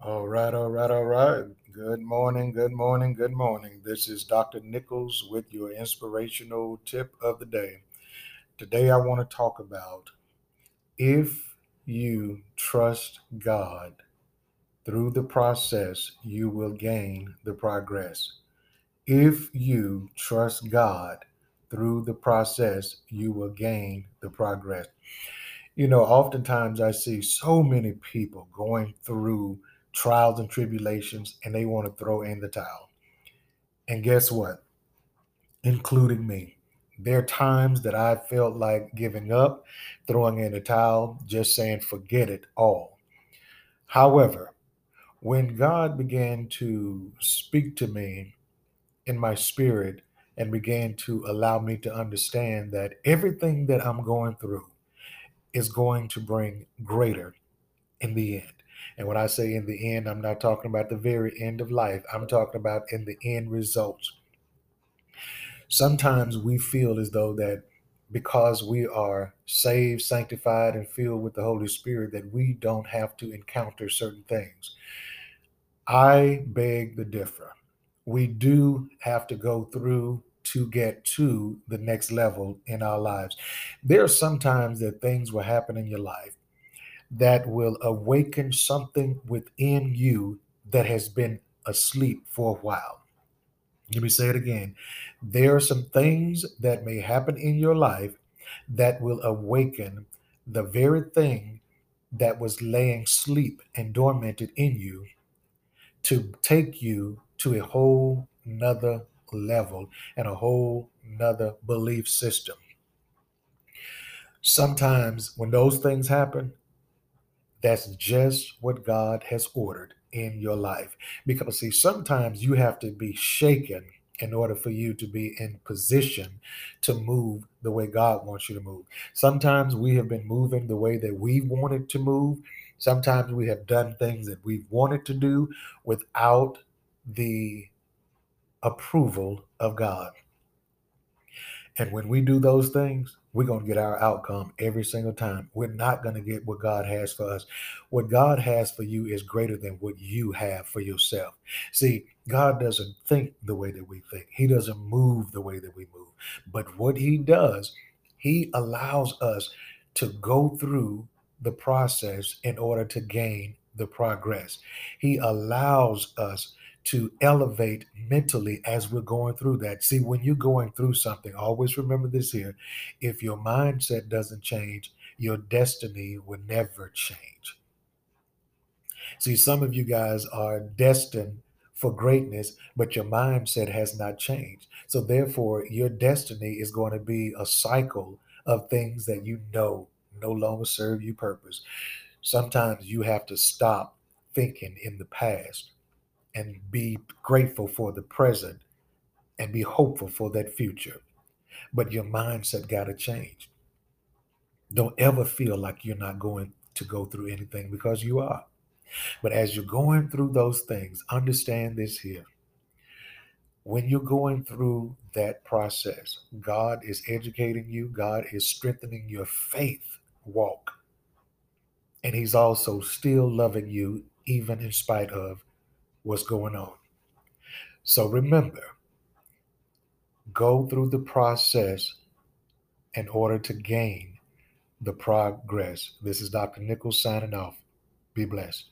All right, all right, all right. Good morning, good morning, good morning. This is Dr. Nichols with your inspirational tip of the day. Today, I want to talk about if you trust God through the process, you will gain the progress. If you trust God through the process, you will gain the progress. You know, oftentimes I see so many people going through trials and tribulations and they want to throw in the towel. And guess what? Including me. There are times that I felt like giving up, throwing in the towel, just saying, forget it all. However, when God began to speak to me in my spirit and began to allow me to understand that everything that I'm going through is going to bring greater in the end. And when I say in the end, I'm not talking about the very end of life. I'm talking about in the end results. Sometimes we feel as though that because we are saved, sanctified, and filled with the Holy Spirit, that we don't have to encounter certain things. I beg the differ. We do have to go through to get to the next level in our lives. There are sometimes that things will happen in your life that will awaken something within you that has been asleep for a while. Let me say it again. There are some things that may happen in your life that will awaken the very thing that was laying sleep and dormanted in you to take you to a whole nother level and a whole nother belief system. Sometimes when those things happen, that's just what God has ordered in your life. Because, see, sometimes you have to be shaken in order for you to be in position to move the way God wants you to move. Sometimes we have been moving the way that we wanted to move. Sometimes we have done things that we wanted to do without the approval of God. And when we do those things, we're going to get our outcome every single time. We're not going to get what God has for us. What God has for you is greater than what you have for yourself. See, God doesn't think the way that we think, He doesn't move the way that we move. But what He does, He allows us to go through the process in order to gain the progress. He allows us to elevate mentally as we're going through that. See, when you're going through something, always remember this here if your mindset doesn't change, your destiny will never change. See, some of you guys are destined for greatness, but your mindset has not changed. So, therefore, your destiny is going to be a cycle of things that you know no longer serve you purpose. Sometimes you have to stop thinking in the past and be grateful for the present and be hopeful for that future. But your mindset got to change. Don't ever feel like you're not going to go through anything because you are. But as you're going through those things, understand this here. When you're going through that process, God is educating you, God is strengthening your faith walk. And He's also still loving you, even in spite of what's going on. So remember, go through the process in order to gain the progress. This is Dr. Nichols signing off. Be blessed.